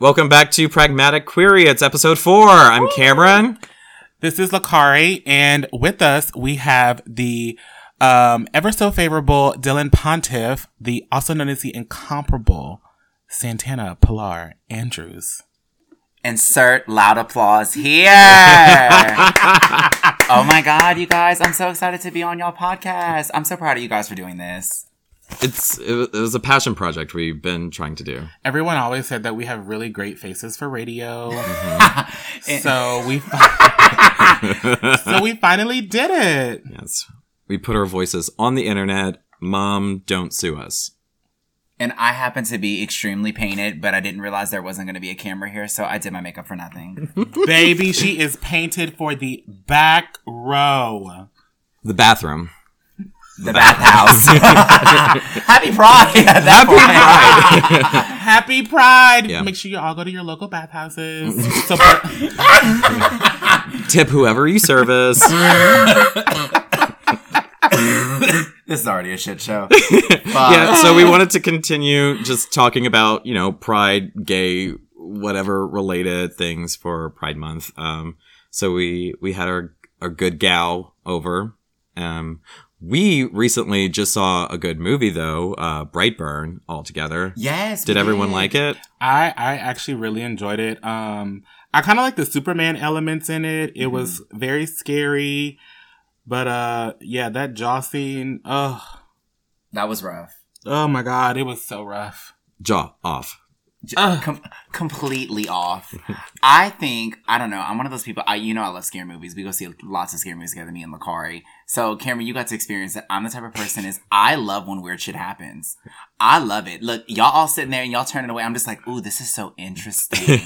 Welcome back to Pragmatic Query. It's episode four. I'm Cameron. This is Lakari, and with us we have the um, ever so favorable Dylan Pontiff, the also known as the incomparable Santana Pilar Andrews. Insert loud applause here. oh my god, you guys! I'm so excited to be on y'all podcast. I'm so proud of you guys for doing this. It's it was, it was a passion project we've been trying to do. Everyone always said that we have really great faces for radio, Mm-hmm. so we fi- so we finally did it. Yes, we put our voices on the internet. Mom, don't sue us. And I happen to be extremely painted, but I didn't realize there wasn't going to be a camera here, so I did my makeup for nothing. Baby, she is painted for the back row. The bathroom. The bathhouse. Happy Pride! Happy that point. Happy Pride! Yeah. Make sure you all go to your local bathhouses. Support- Tip whoever you service. This is already a shit show. yeah, so we wanted to continue just talking about, you know, pride, gay, whatever related things for Pride Month. Um, so we, we had our, our good gal over. Um, we recently just saw a good movie though, uh, Brightburn all together. Yes. Did we everyone like it? I I actually really enjoyed it. Um, I kind of like the Superman elements in it. It was very scary, but uh, yeah, that jaw scene. Oh, That was rough. oh my god, it was so rough. Jaw off. J- Ugh. com- completely off. I think I don't know. I'm one of those people. I you know I love scary movies. We go see lots of scary movies together. Me and Lakari. So Cameron, you got to experience it. I'm the type of person is I love when weird shit happens. I love it. Look, y'all all sitting there and y'all turning away. I'm just like, ooh, this is so interesting.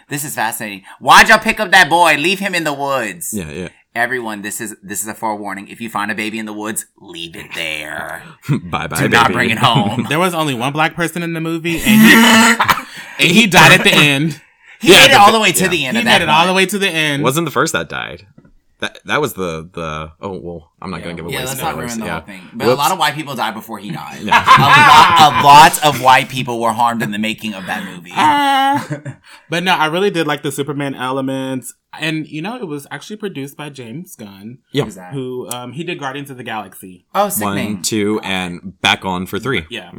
this is fascinating. Why'd y'all pick up that boy? Leave him in the woods. yeah, yeah. Everyone, this is this is a forewarning. If you find a baby in the woods, leave it there. bye bye. Do not bring it home. There was only one black person in the movie, and he and he died at the end. He Yeah, made it the- all the way to yeah. the end. He of that made it all the way to the end. Wasn't the first that died. That, that was the, the, oh, well, I'm not going to give away Yeah, let's not ruin the yeah. whole thing. But a lot of white people died before he died. a, lot, a lot of white people were harmed in the making of that movie. But no, I really did like the Superman elements, and you know, it was actually produced by James Gunn, Yeah. Who's that? who um, he did Guardians of the Galaxy. Oh, sick One, name. two, and back on for three. Yeah.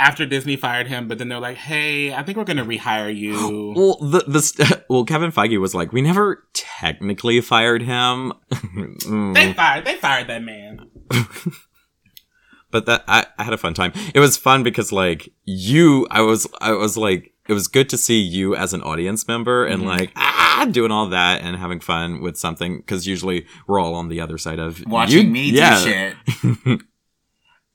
After Disney fired him, but then they're like, "Hey, I think we're gonna rehire you." Well, the the st- well, Kevin Feige was like, we never technically fired him, Mm, they fired. They fired that man. but that I, I had a fun time. It was fun because like you, I was I was like, it was good to see you as an audience member and like ah doing all that and having fun with something because usually we're all on the other side of Watching you- me yeah. do shit.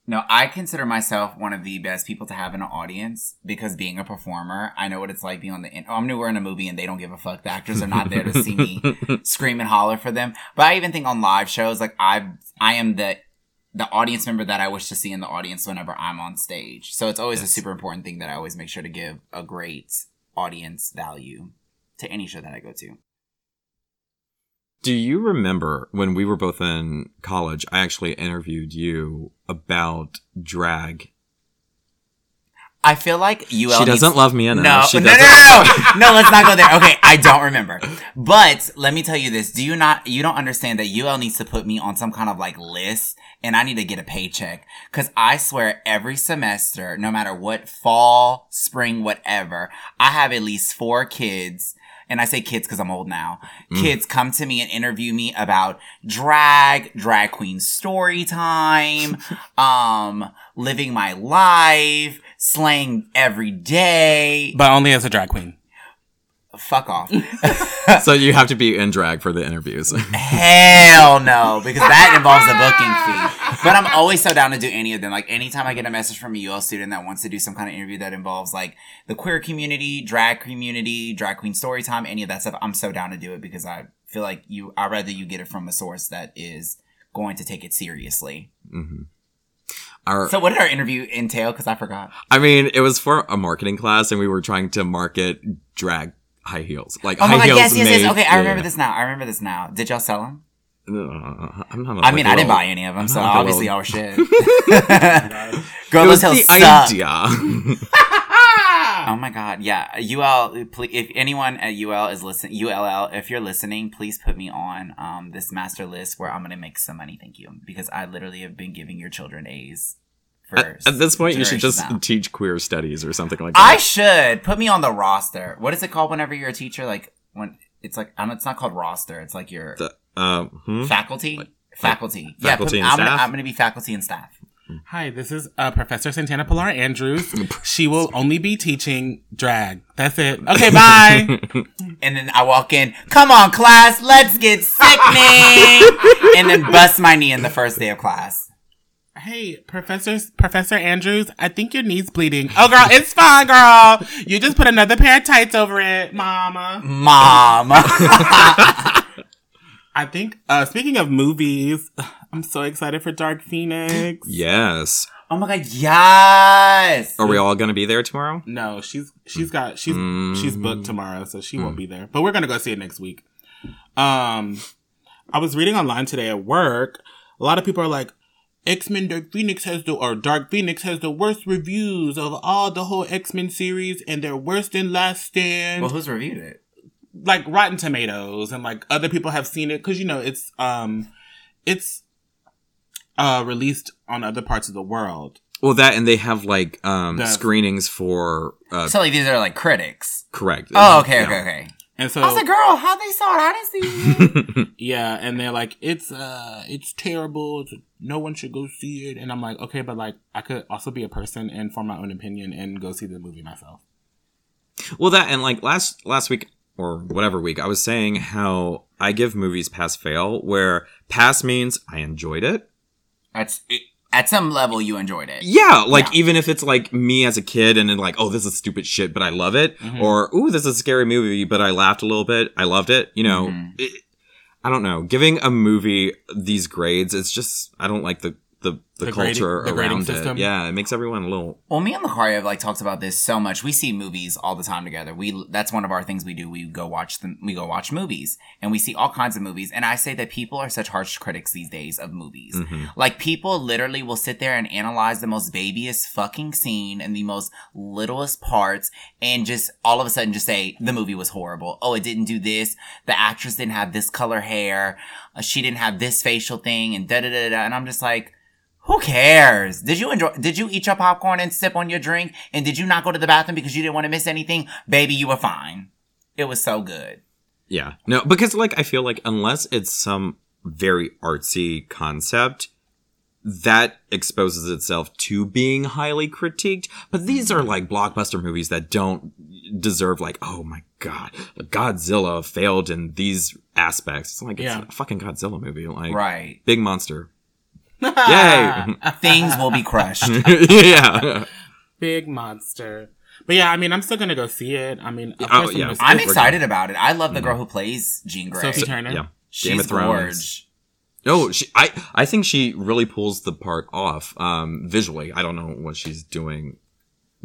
no, I consider myself one of the best people to have in an audience because being a performer, I know what it's like being on the. In- oh, I'm newer in a movie and they don't give a fuck. The actors are not there to see me scream and holler for them. But I even think on live shows, like I, I am the the audience member that I wish to see in the audience whenever I'm on stage. So it's always a super important thing that I always make sure to give a great audience value to any show that I go to. Do you remember when we were both in college? I actually interviewed you about drag. I feel like UL she doesn't love me enough. No, she no, no, doesn't- no, no. Let's not go there. Okay, I don't remember. But let me tell you this: Do you not? You don't understand that UL needs to put me on some kind of like list, and I need to get a paycheck. Cause I swear, every semester, no matter what fall, spring, whatever, I have at least four kids. And I say kids because I'm old now. Kids come to me and interview me about drag, drag queen story time, um, living my life, slaying every day. But only as a drag queen. Fuck off. so you have to be in drag for the interviews. Hell no, because that involves a booking fee. But I'm always so down to do any of them. Like anytime I get a message from a UL student that wants to do some kind of interview that involves like the queer community, drag community, drag queen story time, any of that stuff, I'm so down to do it because I feel like you, I'd rather you get it from a source that is going to take it seriously. Mm-hmm. Our, So what did our interview entail? Because I forgot. I mean, it was for a marketing class, and we were trying to market drag high heels, like Oh high my god, heels. yes, yes, yes. Okay, I remember yeah. this now. I remember this now. Did y'all sell them? Uh, I'm not a I mean, I didn't buy any of them, I'm so obviously y'all shit. It Girl, those the suck. idea. Oh Oh my god, yeah. UL, please, if anyone at UL is listening, ULL, if you're listening, please put me on um, this master list where I'm gonna make some money. Thank you, because I literally have been giving your children A's. For At, at this point, you should just now. teach queer studies or something like that. I should put me on the roster. What is it called whenever you're a teacher? Like when it's like I don't, it's not called roster. It's like your The- um, hmm? faculty. faculty. yeah, faculty put, and I'm, Gonna. I'm gonna be faculty and staff. Hi, this is uh, Professor Santana Pilar Andrews. She will only be teaching drag. That's it. Okay, bye. And then I walk in, come on, class, let's get sickening! and then bust my knee in the first day of class. Hey, Professor Professor Andrews, I think your knee's bleeding. Oh, girl, it's fine, girl. You just put another pair of tights over it, Mama. Mom. I think. Uh, speaking of movies, I'm so excited for Dark Phoenix. yes. oh my god, yes! Are we all going to be there tomorrow? No, she's she's got she's Mm. she's booked tomorrow, so she won't be there. But we're gonna go see it next week. Um, I was reading online today at work. A lot of people are like, X Men Dark Phoenix has the or Dark Phoenix has the worst reviews of all the whole X Men series, and they're worse than Last Stand. Well, who's reviewed it? like Rotten Tomatoes, and like other people have seen it because you know it's um it's uh released on other parts of the world. Well, that and they have like um, The- screenings for uh, So, like, these are like critics. correct. Oh, okay, Yeah. okay, okay. And so I was like, girl, how they saw it? I didn't see it. Yeah, and they're like, it's uh, it's terrible. It's, no one should go see it. And I'm like, okay, but like, I could also be a person and form my own opinion and go see the movie myself. Well, that and like last last week or whatever week, I was saying how I give movies pass fail, where pass means I enjoyed it. That's it, at some level you enjoyed it. Yeah, like Yeah. even if it's like me as a kid and then like, oh, this is stupid shit, but I love it, Mhm. or ooh, this is a scary movie, but I laughed a little bit, I loved it. You know, Mhm. it, I don't know. Giving a movie these grades, it's just I don't like the the, the, The grading- culture the around it. system? Yeah, it makes everyone a little. Well, me and Lakari have like talked about this so much. We see movies all the time together. We that's one of our things we do. We go watch them. We go watch movies, and we see all kinds of movies. And I say that people are such harsh critics these days of movies. Mhm. Like people literally will sit there and analyze the most babyest fucking scene and the most littlest parts, and just all of a sudden just say the movie was horrible. Oh, it didn't do this. The actress didn't have this color hair. Uh, she didn't have this facial thing, and da da da da. And I'm just like. Who cares? Did you enjoy? Did you eat your popcorn and sip on your drink? And did you not go to the bathroom because you didn't want to miss anything? Baby, you were fine. It was so good. Yeah, no, because like I feel like unless it's some very artsy concept. That exposes itself to being highly critiqued, but these are like blockbuster movies that don't deserve like, oh my god, Godzilla failed in these aspects. It's like Yeah. it's a fucking Godzilla movie, like Right. big monster. Yay! Things will be crushed. yeah. Big monster. But yeah, I mean, I'm still gonna go see it. I mean, of Oh, course, I'm gonna I'm it. excited about it. I love the girl who plays Jean Grey. Sophie Turner. Yeah. She's Game of Thrones. gorge. No, she, I, I think she really pulls the part off, um, visually. I don't know what she's doing,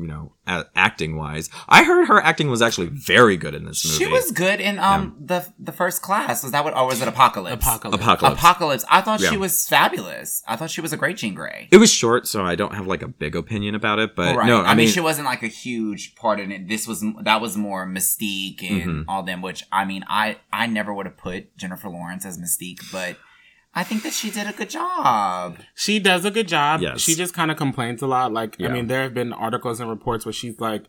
you know, a- acting wise. I heard her acting was actually very good in this movie. She was good in um the the first class. Was that what or was it Apocalypse? Apocalypse. Apocalypse. Apocalypse. I thought Yeah. she was fabulous. I thought she was a great Jean Grey. It was short, so I don't have like a big opinion about it, but right. no, I, I, mean, mean, she wasn't like a huge part in it. This was that was more Mystique and Mhm. all them. Which I mean, I I never would have put Jennifer Lawrence as Mystique, but I think that she did a good job. She does a good job. Yes. She just kind of complains a lot. Like, I mean, there have been articles and reports where she's like,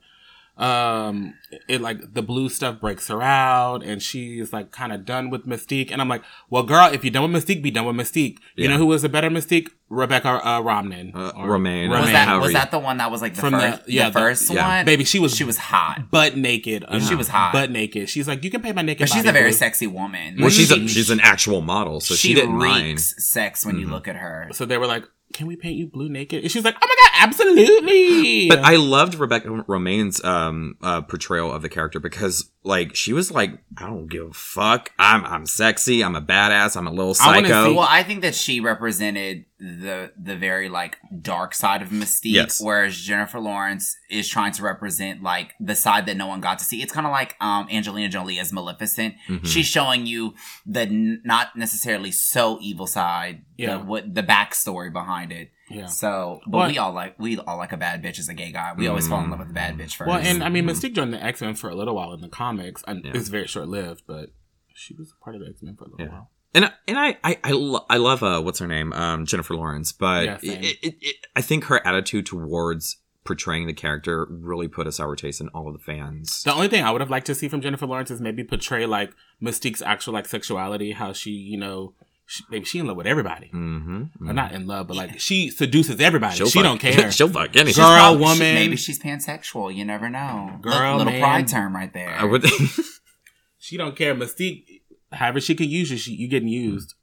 um, it like the blue stuff breaks her out and she's like kind of done with Mystique. And I'm like, well, girl, if you're done with Mystique, be done with Mystique. You Yeah. know who was a better Mystique? Rebecca uh, Romnan. Uh, Or- Romijn. Was Romijn. that was that the one that was like the From the- yeah, the the- first yeah. one? Baby, she was she was hot. butt naked. uh, She was hot. Butt naked. She's like, you can pay my naked But she's a very blue." sexy woman. well, she's a, she's an actual model, so she, didn't reeks mind. sex when you Mhm. look at her. So they were like, can we paint you blue naked? And she's like, oh my God, absolutely. But I loved Rebecca Romijn's um uh, portrayal of the character because like she was like I don't give a fuck I'm I'm sexy I'm a badass I'm a little I psycho see- Well, I think that she represented the the very like dark side of Mystique, Yes. whereas Jennifer Lawrence is trying to represent like the side that no one got to see. It's kind of like um Angelina Jolie as Maleficent. Mhm. She's showing you the n- not necessarily so evil side, Yeah. the, what the backstory behind it. Yeah. So, but Well- we all like we all like a bad bitch as a gay guy. We always fall in love with a bad bitch first. Well, and I mean, Mystique joined the X Men for a little while in the comics. And Yeah. It's very short lived, but she was a part of the X Men for a little Yeah. while. And and I I I, lo- I love uh what's her name um Jennifer Lawrence, but Yeah, it, it, it, I think her attitude towards portraying the character really put a sour taste in all of the fans. The only thing I would have liked to see from Jennifer Lawrence is maybe portray like Mystique's actual like sexuality, how she, you know, she, maybe she in love with everybody. Mm-hmm. Or mm-hmm. not in love, but like she seduces everybody. She'll she fuck- don't care. She'll fuck anything. Girl, Probably- she- woman. maybe she's pansexual. You never know. Look, Girl, little man. pride term right there. I would. she don't care. Mystique, however she can use you, she, you getting mm-hmm. used.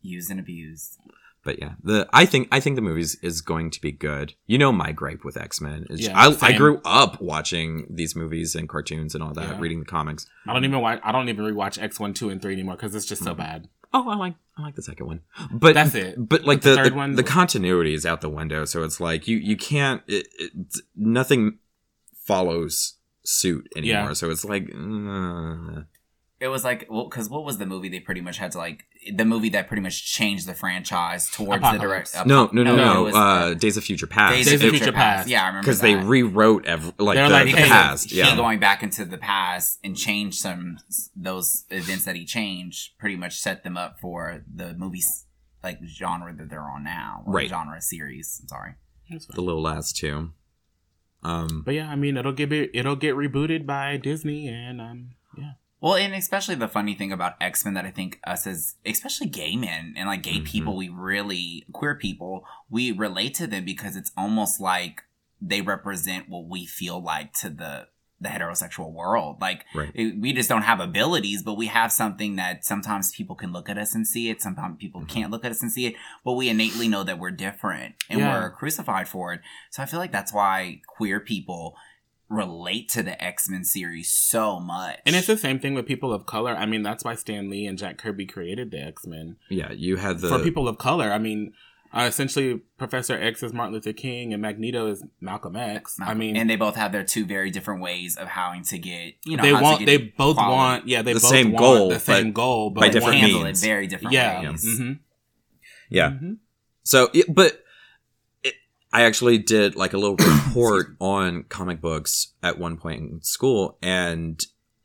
Used and abused. but yeah, the I think I think the movies is going to be good. You know, my gripe with X Men is Yeah, I, I grew up watching these movies and cartoons and all that, Yeah. reading the comics. I don't even watch. I don't even rewatch X one, two, and three anymore because it's just so mm-hmm. bad. Oh, I like I like the second one, but That's it. But like The the third the, one- the continuity is out the window, so it's like you you can't it, it, nothing follows suit anymore. Yeah. So it's like uh, It was like, well, because what was the movie they pretty much had to like the movie that pretty much changed the franchise towards Apocalypse. the direct. no no no no, no, was, uh, Days of Future Past Days, Days of of Future, Future Past. Past. Yeah, I remember because they rewrote every, like They're the, like, the hey, past. he Yeah, going back into the past and changed some those events that he changed pretty much set them up for the movies like genre that they're on now or Right. genre series i'm sorry the little last two. Um, But yeah, I mean, it'll get it'll get rebooted by Disney, and um, yeah, well and especially the funny thing about x-men that i think us as especially gay men and like gay Mhm. people we really queer people we relate to them because it's almost like they represent what we feel like to the the heterosexual world like right. it- we just don't have abilities, but we have something that sometimes people can look at us and see it. Sometimes people Mhm. can't look at us and see it, but we innately know that we're different and Yeah. we're crucified for it. So I feel like that's why queer people relate to the X Men series so much. and it's the same thing with people of color. I mean, that's why Stan Lee and Jack Kirby created the X Men Yeah, you had the for people of color. I mean, uh, essentially, Professor X is Martin Luther King, and Magneto is Malcolm X. I mean, and they both have their two very different ways of how to get you know they want they both quality. want yeah they The both same want goal, the same but goal but by one- different handle means. it very different yeah ways. hmm yeah. hmm So, but it, I actually did like a little report on comic books at one point in school, and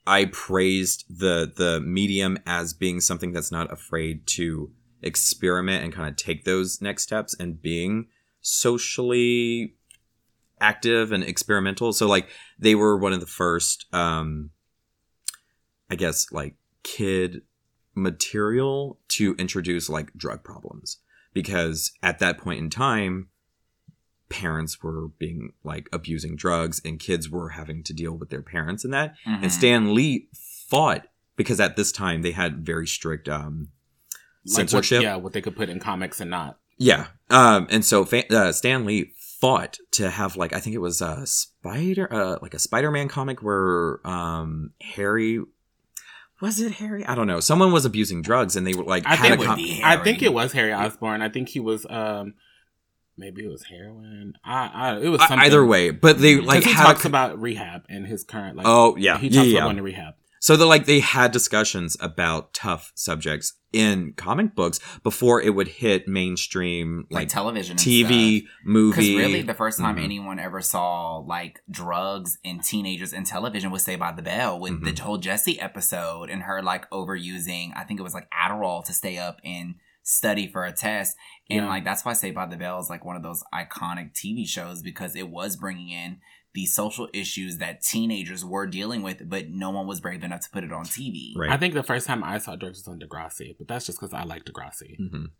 I praised the the medium as being something that's not afraid to experiment and kind of take those next steps and being socially active and experimental. So, like, they were one of the first, um, I guess, like kid material to introduce like drug problems because at that point in time parents were being like abusing drugs and kids were having to deal with their parents and that Mhm. and Stan Lee fought because at this time they had very strict um Like what, censorship yeah what they could put in comics and not yeah. Um, and so uh, Stan Lee fought to have like I think it was a spider, uh, like a Spider-Man comic where um Harry was it Harry? I don't know. Someone was abusing drugs, and they were like I think a it would com- I think it was Harry Osborn I think he was um maybe it was heroin I, I it was I- something. either way. But they like Because he had talks a, about rehab and his current like oh yeah he talks yeah. about going to rehab So they like they had discussions about tough subjects in comic books before it would hit mainstream like, like, television, and TV stuff. movie. Because really, the first time Mhm. anyone ever saw like drugs and teenagers in television was Saved by the Bell with the Mhm. whole Jesse episode and her like overusing, I think it was like Adderall to stay up and study for a test. And Yeah. like that's why Saved by the Bell is like one of those iconic TV shows because it was bringing in the social issues that teenagers were dealing with, but no one was brave enough to put it on TV. right. I think the first time I saw drugs was on Degrassi but that's just because I like Degrassi Mhm.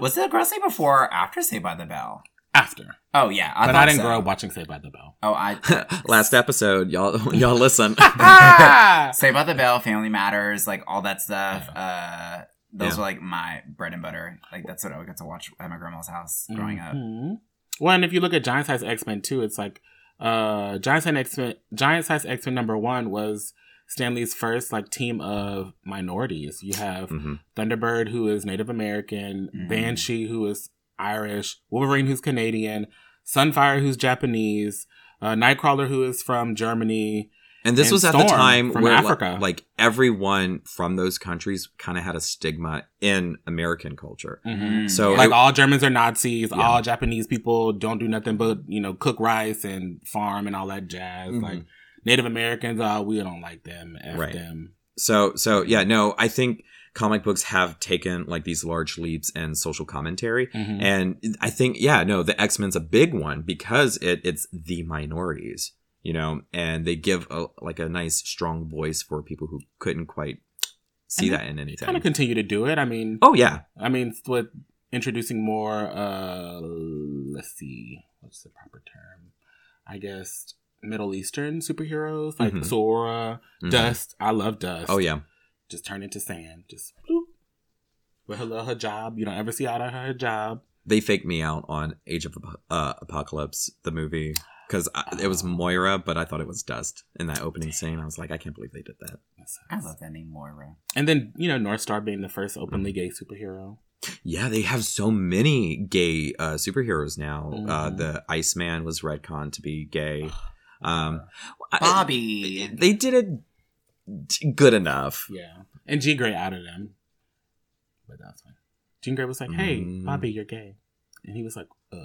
Was it Degrassi before or after Saved by the Bell? after Oh yeah, I but thought I didn't so. grow up watching Saved by the Bell Oh, I Last episode, y'all y'all listen. Say by the Bell, Family Matters, like all that stuff. Uh, those Yeah. were like my bread and butter. Like that's what I would get to watch at my grandma's house growing up. Mhm. Well, and if you look at Giant Size X Men too, it's like uh Giant Size X Men Giant Size X Men number one was Stan Lee's first like team of minorities. You have Mhm. Thunderbird, who is Native American, Mhm. Banshee, who is Irish, Wolverine, who's Canadian, Sunfire, who's Japanese, uh, Nightcrawler, who is from Germany, And this And was at the time where Africa. like everyone from those countries kind of had a stigma in American culture. Mhm. So like it- all Germans are Nazis. Yeah. All Japanese people don't do nothing but you know cook rice and farm and all that jazz. Mhm. Like Native Americans, uh, we don't like them. F Right. them. So so yeah, no, I think comic books have taken like these large leaps in social commentary. Mhm. And I think, yeah, no, the X Men's a big one because it it's the minorities, you know, and they give a like a nice strong voice for people who couldn't quite see that in anything. kind of continue to do it. I mean, oh yeah, I mean, with introducing more, uh, let's see, what's the proper term? I guess Middle Eastern superheroes like Mhm. Sora, Mhm. Dust. I love Dust. Oh yeah, just turn into sand. Just bloop. with her little hijab. You don't ever see out of her hijab. they faked me out on Age of uh, Apocalypse, the movie, because it was Moira, but I thought it was Dust in that opening scene. I was like, I can't believe they did that. I love that name, Moira. And then you know Northstar being the first openly gay superhero. Yeah, they have so many gay uh, superheroes now. Uh, Mhm. the Iceman was retconned to be gay. Um, I- Bobby. they did it good enough. Yeah, and Jean Grey outed him, but that's fine. Jean Grey was like, "Hey, Mm. Bobby, you're gay," and he was like, "Uh."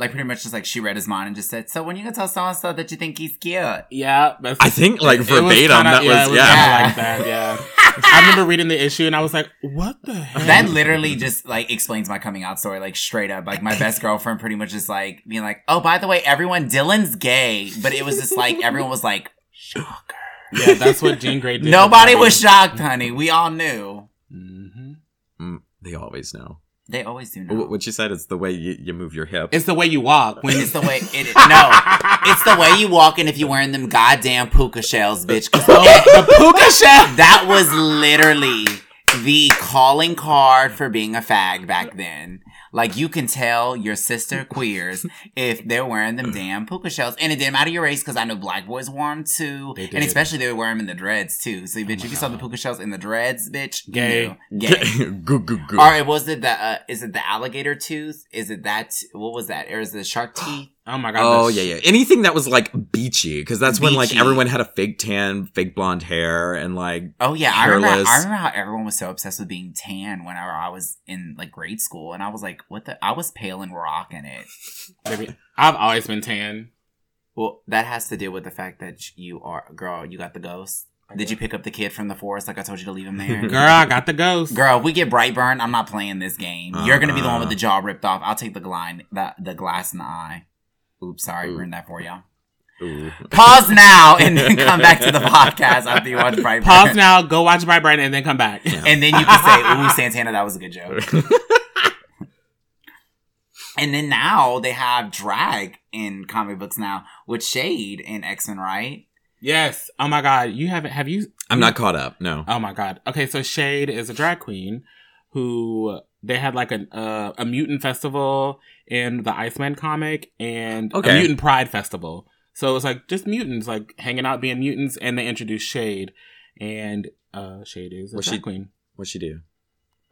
Like pretty much just like she read his mind and just said, "So when you gonna tell so and so that you think he's cute?" Yeah, that's, I think like it was verbatim. kinda- that yeah, was it was yeah. like that. Yeah, I remember reading the issue and I was like, "What the heck?" That literally just like explains my coming out story, like straight up. Like my best girlfriend pretty much is like being like, "Oh, by the way, everyone, Dylan's gay," but it was just like everyone was like, "Shocker." yeah, that's what Jean Grey did. Nobody was shocked, honey. We all knew. Mhm. Mm, they always know. They always do know. Wh- What you said is the way you, you move your hip. It's the way you walk when It's the way it no. It's the way you walk and if you're wearing them goddamn puka shells, bitch. 'Cause oh, the puka shell. that was literally the calling card for being a fag back then. Like you can tell your sister queers if they're wearing them damn puka shells, and it didn't matter your race because I know black boys wore them too, and especially they would wear them in the dreads too. So bitch, if you saw the puka shells in the dreads, bitch, you Gay. knew. gay. goo goo goo. Or was it the uh, is it the alligator tooth? Is it that what was that? Or is it the shark teeth? Oh my god. Oh yeah, yeah. Anything that was like beachy, because that's when like everyone had a fake tan, fake blonde hair, and like Oh yeah, I remember. I remember how everyone was so obsessed with being tan whenever I was in like grade school, and I was like, "What the?" I was pale and rocking it. Baby, I've always been tan. Well, that has to do with the fact that you are girl. You got the ghost. Did you pick up the kid from the forest like I told you to leave him there? Girl, I got the ghost. Girl, if we get Brightburn, I'm not playing this game. You're gonna be the one with Uh-uh. the jaw ripped off. I'll take the line, the the glass in the eye. Oops, sorry, Ooh. ruined that for y'all. ooh. Pause now and then come back to the podcast after you watch Brightburn. Pause now, go watch Brightburn, and then come back. And then you can say, "Ooh, Santana, that was a good joke." And then now they have drag in comic books now with Shade in X Men, right? yes. Oh my god, you haven't? Have you? I'm not caught up. No. Oh my god. Okay, so Shade is a drag queen who they had like a uh, a mutant festival in the Iceman comic and Okay. a mutant pride festival. So it was like just mutants like hanging out being mutants, and they introduced Shade, and uh Shade is a drag she- queen. What'd she do?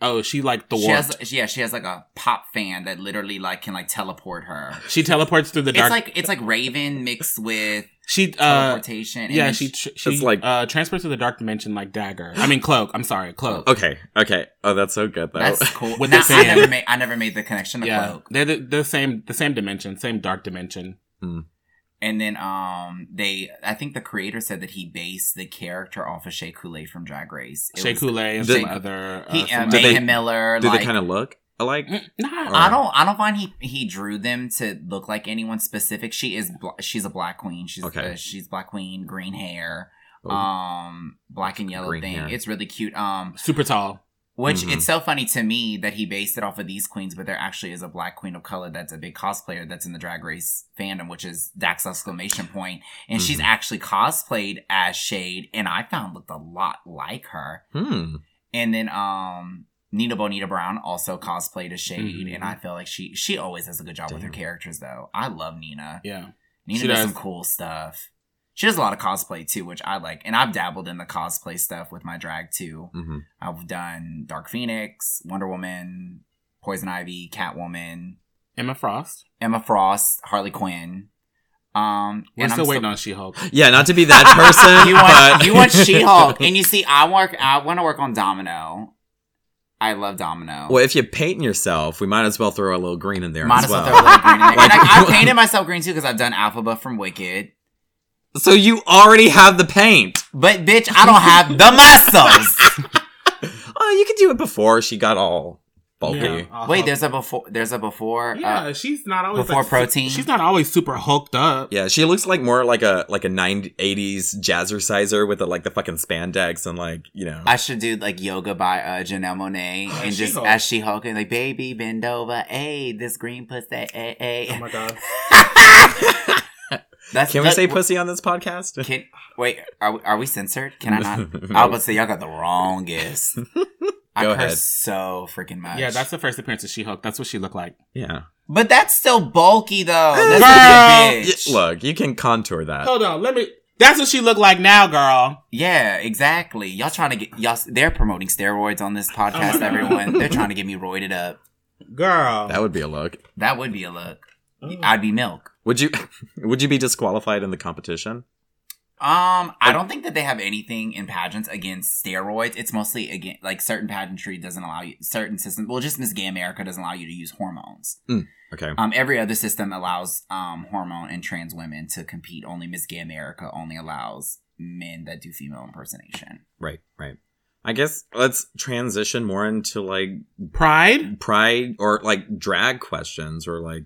Oh, she like the She warped. has, yeah, she has like a pop fan that literally like can like teleport her. she teleports through the It's dark. like it's like Raven mixed with she uh teleportation. yeah then she tr- she like- uh transfers to the dark dimension like dagger. I mean cloak. I'm sorry, cloak. Okay. Okay. Oh, that's so good though. That's cool. With Now, the I fan. never made I never made the connection to yeah, cloak. they're the, the same the same dimension, same dark dimension. And then um they I think the creator said that he based the character off of Shea Coulee from Drag Race. It Shea Coulee and Did- some other. Uh, He uh, some Did they- Miller. do like, they kind of look alike? Mm, Nah, Or- I don't. I don't find he he drew them to look like anyone specific. She is. bl- She's a black queen. She's Okay. uh, she's black queen, green hair, Oh. um, black and yellow Green thing. hair. It's really cute. Um, super tall. Which Mhm. it's so funny to me that he based it off of these queens, but there actually is a black queen of color that's a big cosplayer that's in the Drag Race fandom, which is Dax exclamation point, and she's Mhm. actually cosplayed as Shade, and I found looked a lot like her. Hmm. And then um Nina Bo'nina Brown also cosplayed as Shade, Mhm. and I feel like she she always does a good job with her characters though. I love Nina. Yeah. Nina She does, does. some cool stuff. She does a lot of cosplay too, which I like. And I've dabbled in the cosplay stuff with my drag too. hmm I've done Dark Phoenix, Wonder Woman, Poison Ivy, Catwoman, Emma Frost. Emma Frost, Harley Quinn. Um, We're and still I'm waiting so- on She Hulk. Yeah, not to be that person. you want but you want She Hulk, and you see, I work. I want to work on Domino. I love Domino. Well, if you paint yourself, we might as well throw a little green in there Might as as well well. throw a little green in there. Like- and I, I painted myself green too because I've done Elphaba from Wicked. So you already have the paint. But bitch, I don't have the muscles. Oh, you could do it before she got all bulky. Yeah, uh, Wait, there's a before. There's a before. Yeah, Uh, she's not always before like, protein? She's not always super hulked up. Yeah, she looks like more like a like a 90s 80s jazzerciser with the like the fucking spandex and like you know. I should do like yoga by uh, Janelle Monáe and just She-Hulk. as She hulking like baby bend over, hey, this green pussy, hey, hey. Oh my god. That's Can we that- say pussy on this podcast? Can, wait, are we, are we censored? Can I not? I was about to say y'all got the wrongest. I Go curse ahead. so freaking much. Yeah, that's the first appearance of She Hulk. That's what she looked like. Yeah. but that's still bulky though. That's Girl. bitch. Look, you can contour that. Hold on, let me. That's what she looked like now, girl. Yeah, exactly. Y'all trying to get y'all. They're promoting steroids on this podcast. Oh everyone, they're trying to get me roided up. Girl. That would be a look. That would be a look. Mm. I'd be milk. Would you would you be disqualified in the competition? Um, I don't think that they have anything in pageants against steroids. It's mostly again like certain pageantry doesn't allow you certain systems. Well, just Miss Gay America doesn't allow you to use hormones. Okay. Um, every other system allows um hormone and trans women to compete. Only Miss Gay America only allows men that do female impersonation. Right, right. I guess let's transition more into like Pride? pride or like drag questions or like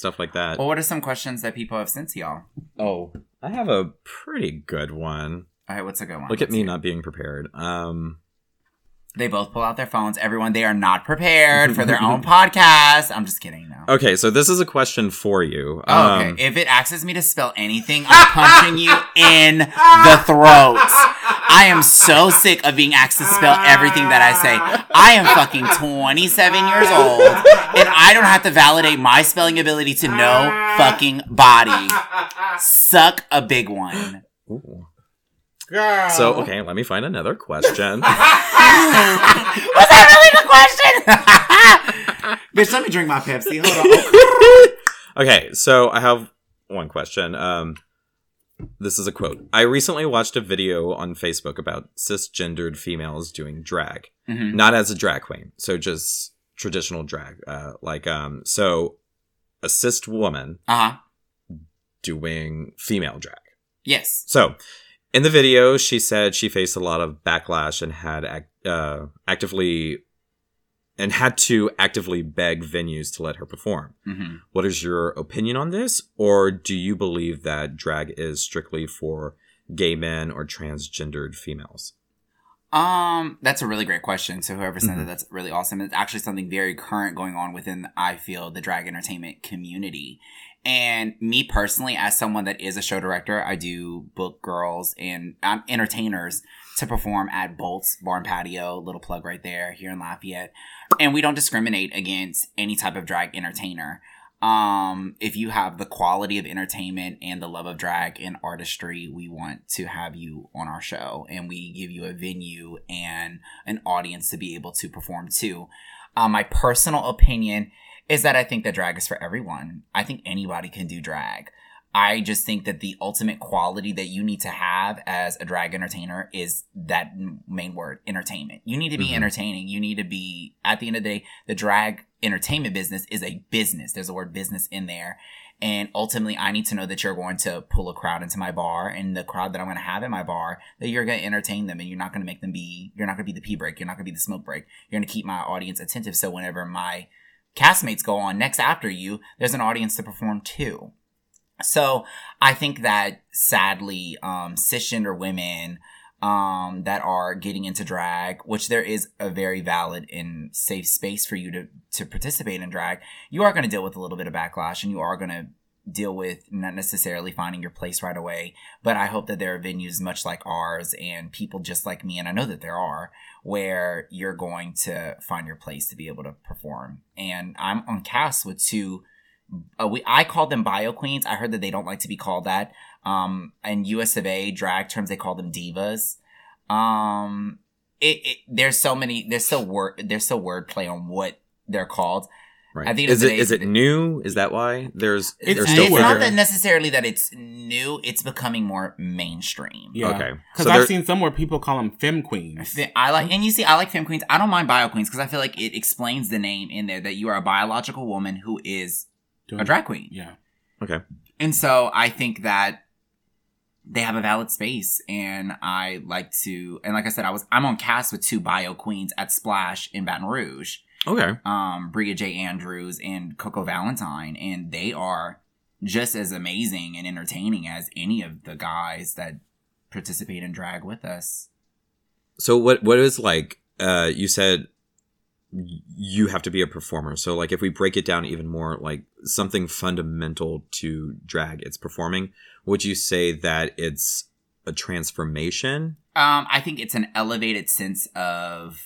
stuff like that. Well, what are some questions that people have sent to y'all? Oh, I have a pretty good one. All right, what's a good one? Look at Let's me it. not being prepared. Um They both pull out their phones. Everyone, they are not prepared for their own podcast. I'm just kidding. No. Okay, so this is a question for you. Oh, okay. Um, if it asks me to spell anything, I'm punching you in the throat. I am so sick of being asked to spell everything that I say. I am fucking 27 years old, and I don't have to validate my spelling ability to no fucking body. Suck a big one. ooh. Girl. So okay, let me find another question. Was that really the question? Bitch, let me drink my Pepsi. Hold on. okay, so I have one question. Um, this is a quote. I recently watched a video on Facebook about cisgendered females doing drag, Mhm. not as a drag queen, so just traditional drag. Uh, like um, so a cis woman Uh huh. doing female drag. Yes. So, in the video, she said she faced a lot of backlash and had uh, actively and had to actively beg venues to let her perform. hmm What is your opinion on this, or do you believe that drag is strictly for gay men or transgendered females? Um, that's a really great question. So whoever sent Mhm. it, that's really awesome. It's actually something very current going on within I feel the drag entertainment community. And me personally, as someone that is a show director, I do book girls and um, entertainers to perform at Bolts Barn Patio, little plug right there here in Lafayette. And we don't discriminate against any type of drag entertainer. Um, if you have the quality of entertainment and the love of drag and artistry, we want to have you on our show and we give you a venue and an audience to be able to perform to. Um, my personal opinion is that I think that drag is for everyone. I think anybody can do drag. I just think that the ultimate quality that you need to have as a drag entertainer is that main word, entertainment. You need to be Mhm. entertaining. You need to be, at the end of the day, the drag entertainment business is a business. There's a word business in there. And ultimately, I need to know that you're going to pull a crowd into my bar and the crowd that I'm going to have in my bar, that you're going to entertain them and you're not going to make them be, you're not going to be the pee break. You're not going to be the smoke break. You're going to keep my audience attentive. So whenever my castmates go on next after you, there's an audience to perform too. So I think that sadly, um, cisgender women, um, that are getting into drag, which there is a very valid and safe space for you to, to participate in drag, you are going to deal with a little bit of backlash and you are going to deal with not necessarily finding your place right away. But I hope that there are venues much like ours and people just like me, and I know that there are, where you're going to find your place to be able to perform. And I'm on cast with two uh, we I call them bio queens. I heard that they don't like to be called that. Um, and US of A drag terms, they call them divas. Um, it, it there's so many there's still word there's still wordplay on what they're called. Right. At the is of the it day, is it new? Is that why there's It's there's It's, still not that necessarily that it's new. It's becoming more mainstream. Yeah. Okay. Because So I've there- seen some where people call them fem queens. I like, and you see, I like fem queens. I don't mind bio queens because I feel like it explains the name in there that you are a biological woman who is Doing- a drag queen. Yeah. Okay. And so I think that they have a valid space and I like to and like I said, I was I'm on cast with two bio queens at Splash in Baton Rouge. Okay. Um Bria J. Andrews and Coco Valentine. And they are just as amazing and entertaining as any of the guys that participate in drag with us. So what what is like uh you said y- you have to be a performer. So like if we break it down even more like something fundamental to drag it's performing, would you say that it's a transformation? Um, I think it's an elevated sense of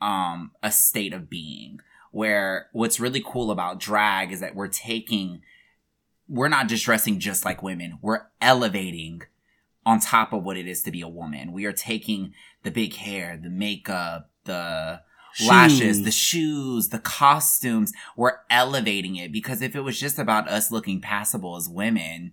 um a state of being where what's really cool about drag is that we're taking we're not just dressing just like women. We're elevating on top of what it is to be a woman. We are taking the big hair, the makeup, the lashes, the shoes, the costumes. We're elevating it because if it was just about us looking passable as women,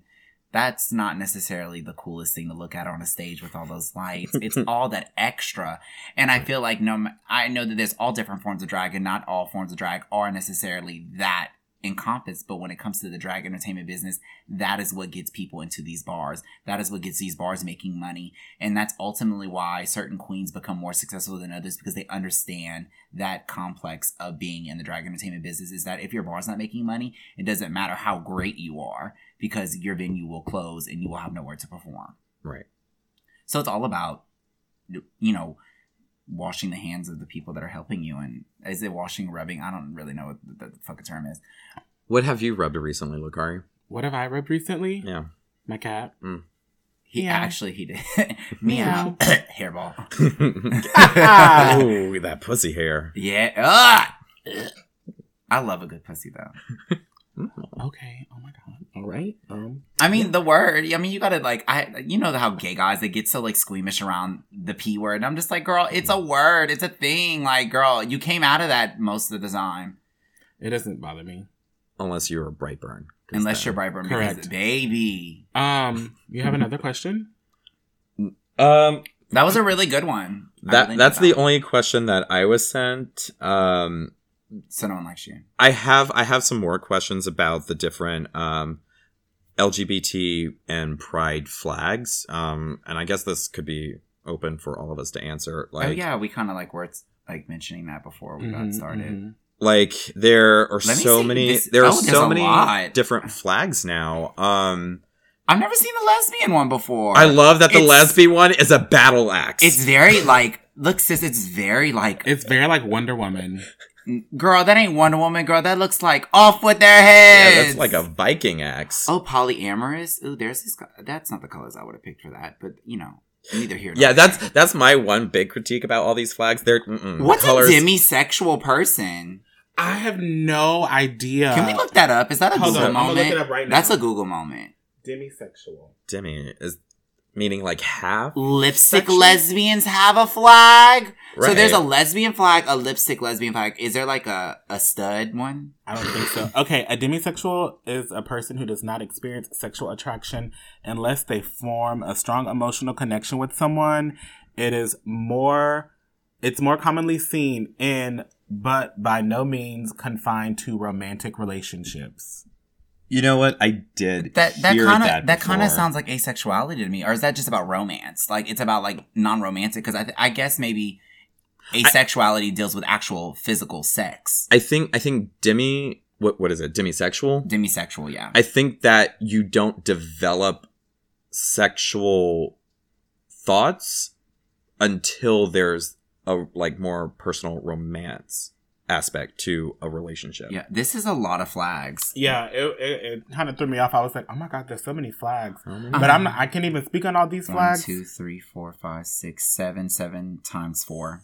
that's not necessarily the coolest thing to look at on a stage with all those lights. It's all that extra. And I feel like no, I know that there's all different forms of drag and not all forms of drag are necessarily that encompassed. But when it comes to the drag entertainment business, that is what gets people into these bars. That is what gets these bars making money. And that's ultimately why certain queens become more successful than others because they understand that complex of being in the drag entertainment business is that if your bar's not making money, it doesn't matter how great you are because your venue will close and you will have nowhere to perform. Right. So it's all about, you know, washing the hands of the people that are helping you. And is it washing, rubbing? I don't really know what the, the fucking term is. What have you rubbed recently, Lakari? What have I rubbed recently? Yeah. My cat. He Meow. actually he did meow hairball. oh, that pussy hair. Yeah. Ah! I love a good pussy though. Okay. Oh my god. All right. Um. I mean the word. I mean you gotta like I you know how gay guys they get so like squeamish around the p word. And I'm just like girl, it's a word, it's a thing. Like girl, you came out of that most of the time. It doesn't bother me. Unless you're a Brightburn. 'cause Unless then- you're a Brightburn Correct. because baby. Um. You have another question? Um That was a really good one. That really that's the that. only question that I was sent. Um So no one likes you. I have I have some more questions about the different um, LGBT and Pride flags, um, and I guess this could be open for all of us to answer. Like, oh yeah, we kind of like were like mentioning that before we got Mhm, started. mhm. like there are Let so see many this- there are oh, there's so many lot. different flags now. Um, I've never seen the lesbian one before. I love that the It's- lesbian one is a battle axe. It's very like look, sis. It's very like It's very like Wonder Woman. Girl. That ain't Wonder Woman, girl. That looks like off with their head. yeah, that's like a Viking axe. oh polyamorous. Ooh, there's this. That's not the colors I would have picked for that, but you know, neither here. nor yeah, there. that's that's my one big critique about all these flags. They're mm-mm. What's colors. a demisexual person. I have no idea. Can we look that up? Is that a Hold Google on, I'm gonna moment? look it up right now. That's a Google moment. demisexual? Demi is meaning like half. Lipstick Section? lesbians have a flag. So there's a lesbian flag, a lipstick lesbian flag. Is there like a, a stud one? I don't think so. Okay, a demisexual is a person who does not experience sexual attraction unless they form a strong emotional connection with someone. It is more it's more commonly seen in but by no means confined to romantic relationships. You know what? I did That that kind of that kind of sounds like asexuality to me, or is that just about romance? Like it's about like non-romantic? Because I th- I guess maybe asexuality deals with actual physical sex. I think I think demi what what is it? Demisexual. Demisexual, yeah. I think that you don't develop sexual thoughts until there's a like more personal romance aspect to a relationship. yeah, this is a lot of flags. Yeah, it, it, it kind of threw me off. I was like, "Oh my god, there's so many flags." My But I'm not, I can't even speak on all these One, flags. two, three, four, five, six, seven, seven times four.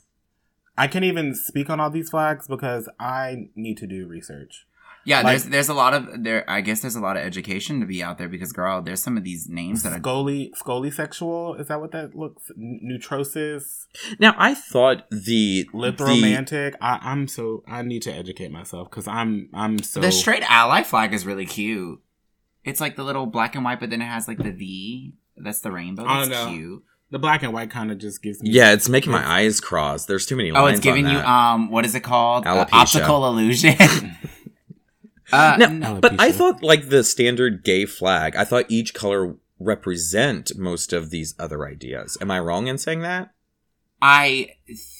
I can't even speak on all these flags because I need to do research. Yeah, Like- there's there's a lot of there. I guess there's a lot of education to be out there because girl, there's some of these names that are. Scoli, sexual. Is that what that looks? N- Neutrosis, Now I thought the the lithromantic. I, I'm so I need to educate myself because I'm I'm so The straight ally flag is really cute. It's like the little black and white, but then it has like the V. That's the rainbow. I That's don't know. cute. the black and white kind of just gives me yeah, it's making my eyes cross. There's too many Oh, lines. it's giving on you um, what is it called? Uh, optical illusion. uh, No, but I thought like the standard gay flag. I thought each color represent most of these other ideas. Am I wrong in saying that? I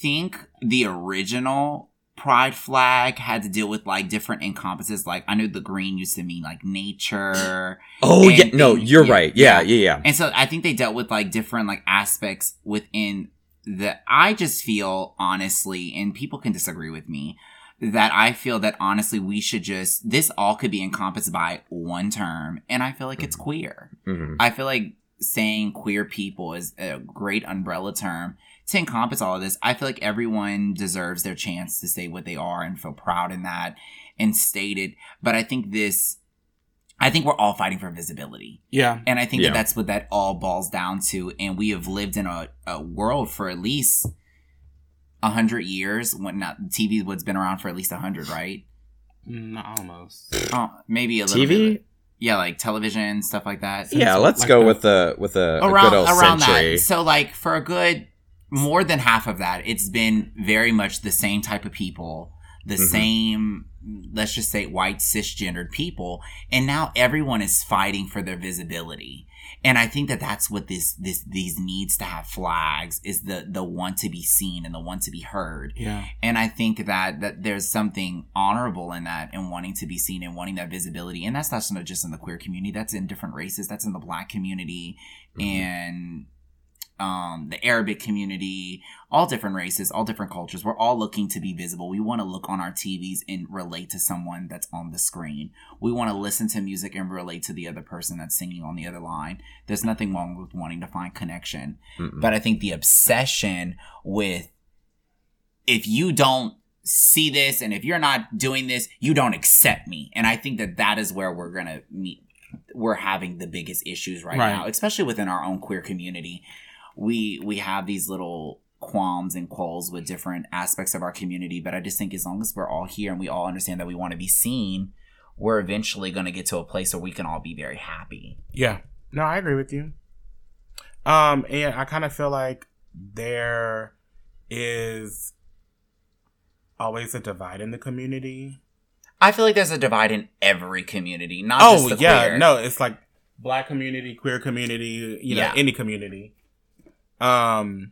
think the original pride flag had to deal with like different encompasses. Like I knew the green used to mean like nature. Oh yeah, no, things- you're yeah, right. Yeah, yeah. yeah, yeah. And so I think they dealt with like different like aspects within the I just feel honestly, and people can disagree with me, that I feel that honestly we should just this all could be encompassed by one term, and I feel like it's queer. Mhm. I feel like saying queer people is a great umbrella term to encompass all of this. I feel like everyone deserves their chance to say what they are and feel proud in that and state it. But I think this, I think we're all fighting for visibility. yeah. And I think Yeah. that that's what that all boils down to. And we have lived in a, a world for at least a hundred years when not TV was been around for at least a hundred, right? Mm, almost. Oh, maybe a little TV? bit. Yeah, like television, stuff like that. Yeah, let's like, go the- with the with a, a good old around century. that. So like for a good more than half of that, it's been very much the same type of people, the Mhm. same let's just say white cisgendered people, and now everyone is fighting for their visibility. And I think that that's what this this these needs to have flags is the the one to be seen and the one to be heard. Yeah. And I think that that there's something honorable in that and wanting to be seen and wanting that visibility. And that's not just in the queer community. That's in different races. That's in the black community Mhm. and um, the Arabic community, all different races, all different cultures. We're all looking to be visible. We want to look on our TVs and relate to someone that's on the screen. We want to listen to music and relate to the other person that's singing on the other line. There's nothing wrong with wanting to find connection. Mm-mm. But I think the obsession with if you don't see this and if you're not doing this, you don't accept me. And I think that that is where we're going to meet. We're having the biggest issues right, Right. now, especially within our own queer community. We we have these little qualms and quals with different aspects of our community, but I just think as long as we're all here and we all understand that we want to be seen, we're eventually going to get to a place where we can all be very happy. Yeah. No, I agree with you. Um, and I kind of feel like there is always a divide in the community. I feel like there's a divide in every community, not oh just the yeah, queer. no, it's like black community, queer community, you know, Yeah. any community. Um,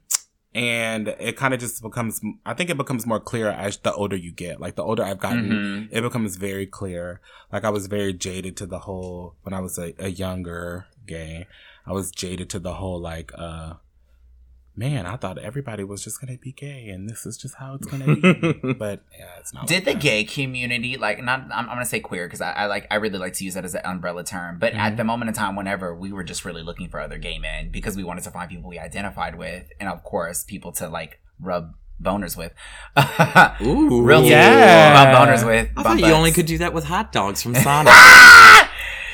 and it kind of just becomes. I think it becomes more clear as the older you get. Like the older I've gotten, Mhm. it becomes very clear. Like I was very jaded to the whole when I was a, a younger gay. I was jaded to the whole like, uh, man, I thought everybody was just gonna be gay, and this is just how it's gonna be. but yeah, it's not. Did like the that. gay community like not? I'm, I'm gonna say queer because I, I like I really like to use that as an umbrella term. But Mhm. at the moment in time, whenever we were just really looking for other gay men because we wanted to find people we identified with, and of course people to like rub boners with. Ooh, Real Yeah. rub boners with. I thought you only could do that with hot dogs from Sonic.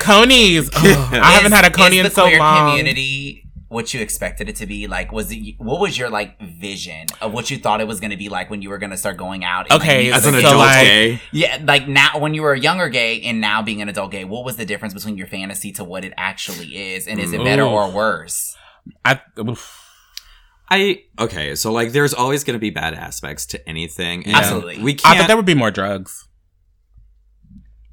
Conies. Ugh, I haven't had a coney in so long. Community, what you expected it to be like? Was it? What was your like vision of what you thought it was going to be like when you were going to start going out? and, Okay, meet As other an So, gay adult like- gay. Yeah, like now when you were a younger gay and now being an adult gay, what was the difference between your fantasy to what it actually is? And is it better Ooh. or worse? I, oof. I okay, so like there's always going to be bad aspects to anything. And Absolutely. we can't. I thought there would be more drugs.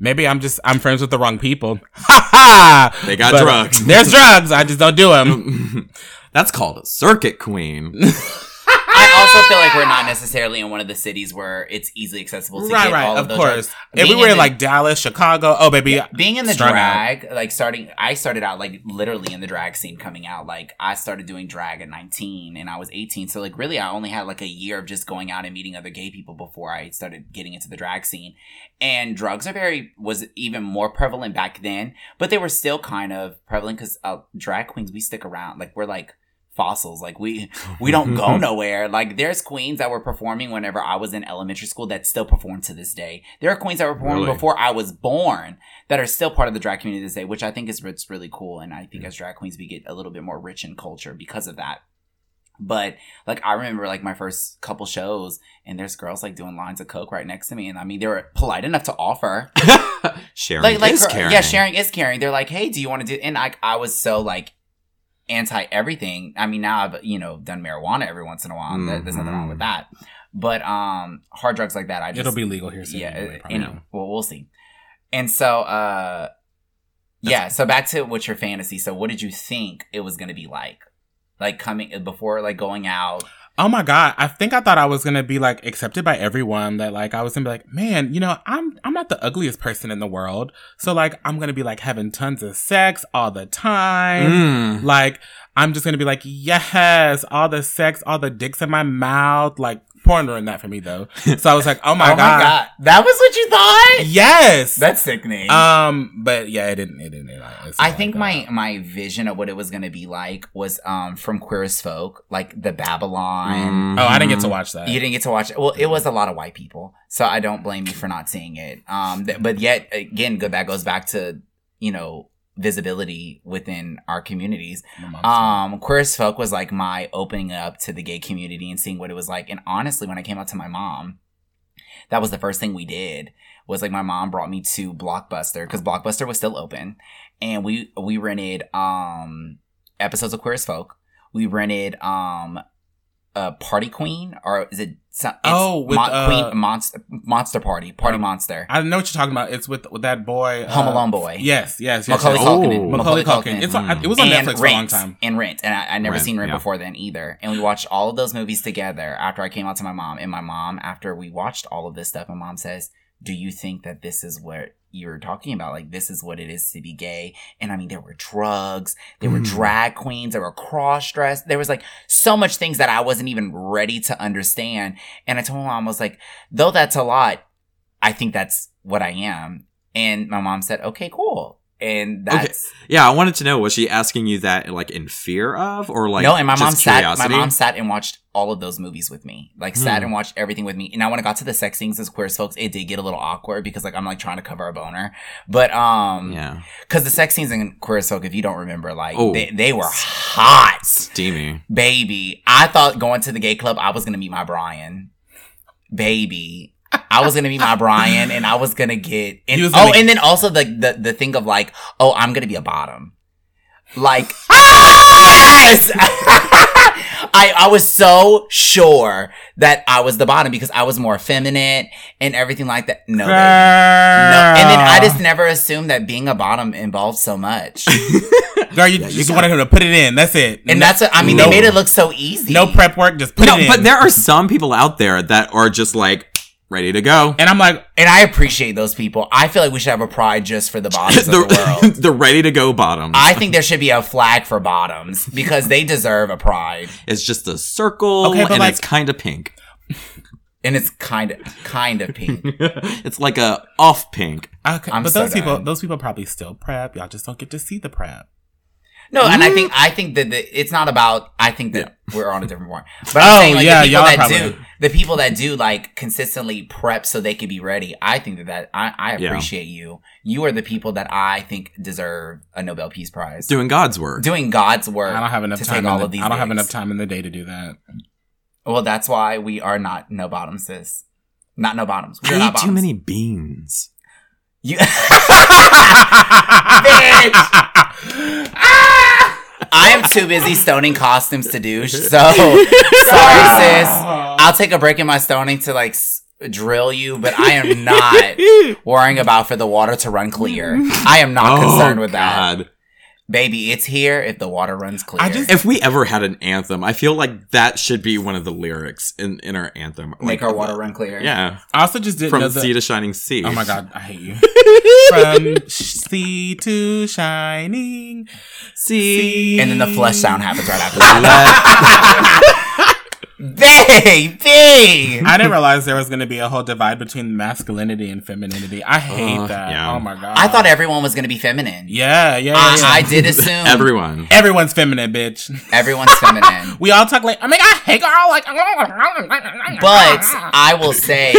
Maybe I'm just I'm friends with the wrong people. Ha ha! They got But drugs. There's drugs. I just don't do them. That's called a circuit queen. I also feel like we're not necessarily in one of the cities where it's easily accessible to right, get right. all of, Of those course. drugs. If we were in the- like Dallas, Chicago, oh baby, being in the strung out. drag, like starting, I started out like literally in the drag scene coming out. Like I started doing drag at 19 and I was 18. So like really, I only had like a year of just going out and meeting other gay people before I started getting into the drag scene. And drugs are very, was even more prevalent back then, but they were still kind of prevalent because uh, drag queens, we stick around. Like we're like fossils. Like we we don't go nowhere. Like there's queens that were performing whenever I was in elementary school that still perform to this day. There are queens that were performing Really? before I was born that are still part of the drag community to this day, which I think is it's really cool. And I think as drag queens we get a little bit more rich in culture because of that. But like I remember like my first couple shows and there's girls like doing lines of coke right next to me and I mean they were polite enough to offer. sharing like like is her- caring. yeah sharing is caring they're like hey do you want to do and I, I was so like anti everything i mean now i've you know done marijuana every once in a while. There- there's nothing wrong with that. But um hard drugs like that i just It'll be legal here soon. yeah anyway, it- well we'll see. And so uh yeah so back to what's your fantasy. So what did you think it was gonna be like? Like coming before like going out Oh my god! I think I thought I was gonna be like accepted by everyone. That like I was gonna be like, man, you know, I'm I'm not the ugliest person in the world, so like I'm gonna be like having tons of sex all the time. Mm. Like I'm just gonna be like, yes, all the sex, all the dicks in my mouth. Like porn ruined that for me though. So I was like, oh my, oh god. my god that was what you thought yes. that's sickening um, but yeah, it didn't. It didn't. It, it's I think like my my vision of what it was gonna be like was um from Queer as Folk, like the Babylon. that. Oh, I didn't get to watch that. You didn't get to watch it. Well, it was a lot of white people, so I don't blame you for not seeing it. Um, th- but yet again, good that goes back to you know visibility within our communities. My mom said Um, Queer as Folk was like my opening up to the gay community and seeing what it was like. And honestly, when I came out to my mom, that was the first thing we did. Was like my mom brought me to Blockbuster because Blockbuster was still open, and we we rented um episodes of Queer as Folk. We rented um a Party Queen or is it? Oh, with, uh, Queen Monster Monster Party Party Um, Monster I know what you're talking about. It's with with that boy, Home uh, Alone boy. Yes, yes, yes. Macaulay yes. Culkin. Macaulay Culkin. It's on, Mm. it was on and Netflix Rent, for a long time. And Rent. And I, I never Rent, seen Rent yeah. before then either. And we watched all of those movies together after I came out to my mom. And my mom, after we watched all of this stuff, my mom says, Do you think that this is what you're talking about? Like, this is what it is to be gay. And I mean, there were drugs, there were Mm. drag queens, there were cross dress. There was like so much things that I wasn't even ready to understand. And I told my mom, I was like, Though that's a lot, I think that's what I am. And my mom said, Okay, cool. And Okay. Yeah, I wanted to know was she asking you that like in fear of or like no, and my mom sat. curiosity? My mom sat and watched all of those movies with me. Like sat Hmm. and watched everything with me. And now when I got to the sex scenes as queer folks, it did get a little awkward because like I'm like trying to cover a boner. But um, Yeah, because the sex scenes in queer as folk, if you don't remember, like Oh. they they were hot, steamy. baby. I thought going to the gay club, I was gonna meet my Brian, baby. I was gonna meet my Brian, and I was gonna get. And, He was oh, gonna- and then also the, the the thing of like, oh, I'm gonna be a bottom. Like, yes. I I was so sure that I was the bottom because I was more effeminate and everything like that. No, baby. no. And then I just never assumed that being a bottom involved so much. girl, you just wanted him to put it in. That's it. And that's what I mean. no, They made it look so easy. no prep work. Just put No, it in. but there are some people out there that are just like ready to go. and I'm like, And I appreciate those people. I feel like we should have a pride just for the bottoms of the world. the, the ready to go bottoms. I think there should be a flag for bottoms because they deserve a pride. it's just a circle Okay, but and like- it's kind of pink. And it's kind of kind of pink. it's like a off pink. okay, I'm but so those people, those people probably still prep. Y'all just don't get to see the prep. No, and. I mm-hmm. think I think that the, it's not about. I think that we're on a different one. But Oh, I'm saying like yeah, the people y'all that probably- do the people that do like consistently prep so they can be ready. I think that that I, I Yeah. appreciate you. You are the people that I think deserve a Nobel Peace Prize. Doing God's work. Doing God's work. I don't have enough to time. take in all the- of these. I don't have enough time in the day to do that. Well, that's why we are not no bottoms, sis. Not no bottoms. I We're eat not too bottoms. many beans. You- bitch. I am too busy stoning costumes to douche. So sorry, sis. I'll take a break in my stoning to like s- drill you, but I am not worrying about for the water to run clear. I am not concerned with that, Oh, God. Baby. It's here if the water runs clear. I just- If we ever had an anthem, I feel like that should be one of the lyrics in, in our anthem. make Like, our water run clear. Yeah. I also just didn't know From that. sea to shining sea. Oh my god, I hate you. From sea to shining Sea. And then the flush sound happens right after that. Baby! I didn't realize there was going to be a whole divide between masculinity and femininity. I hate Uh, that. yeah. Oh my god. I thought everyone was gonna be feminine. Yeah, yeah, yeah. I, yeah. I did assume Everyone. Everyone's feminine, bitch. everyone's feminine. We all talk like, I mean, I hate girl. Like, But I will say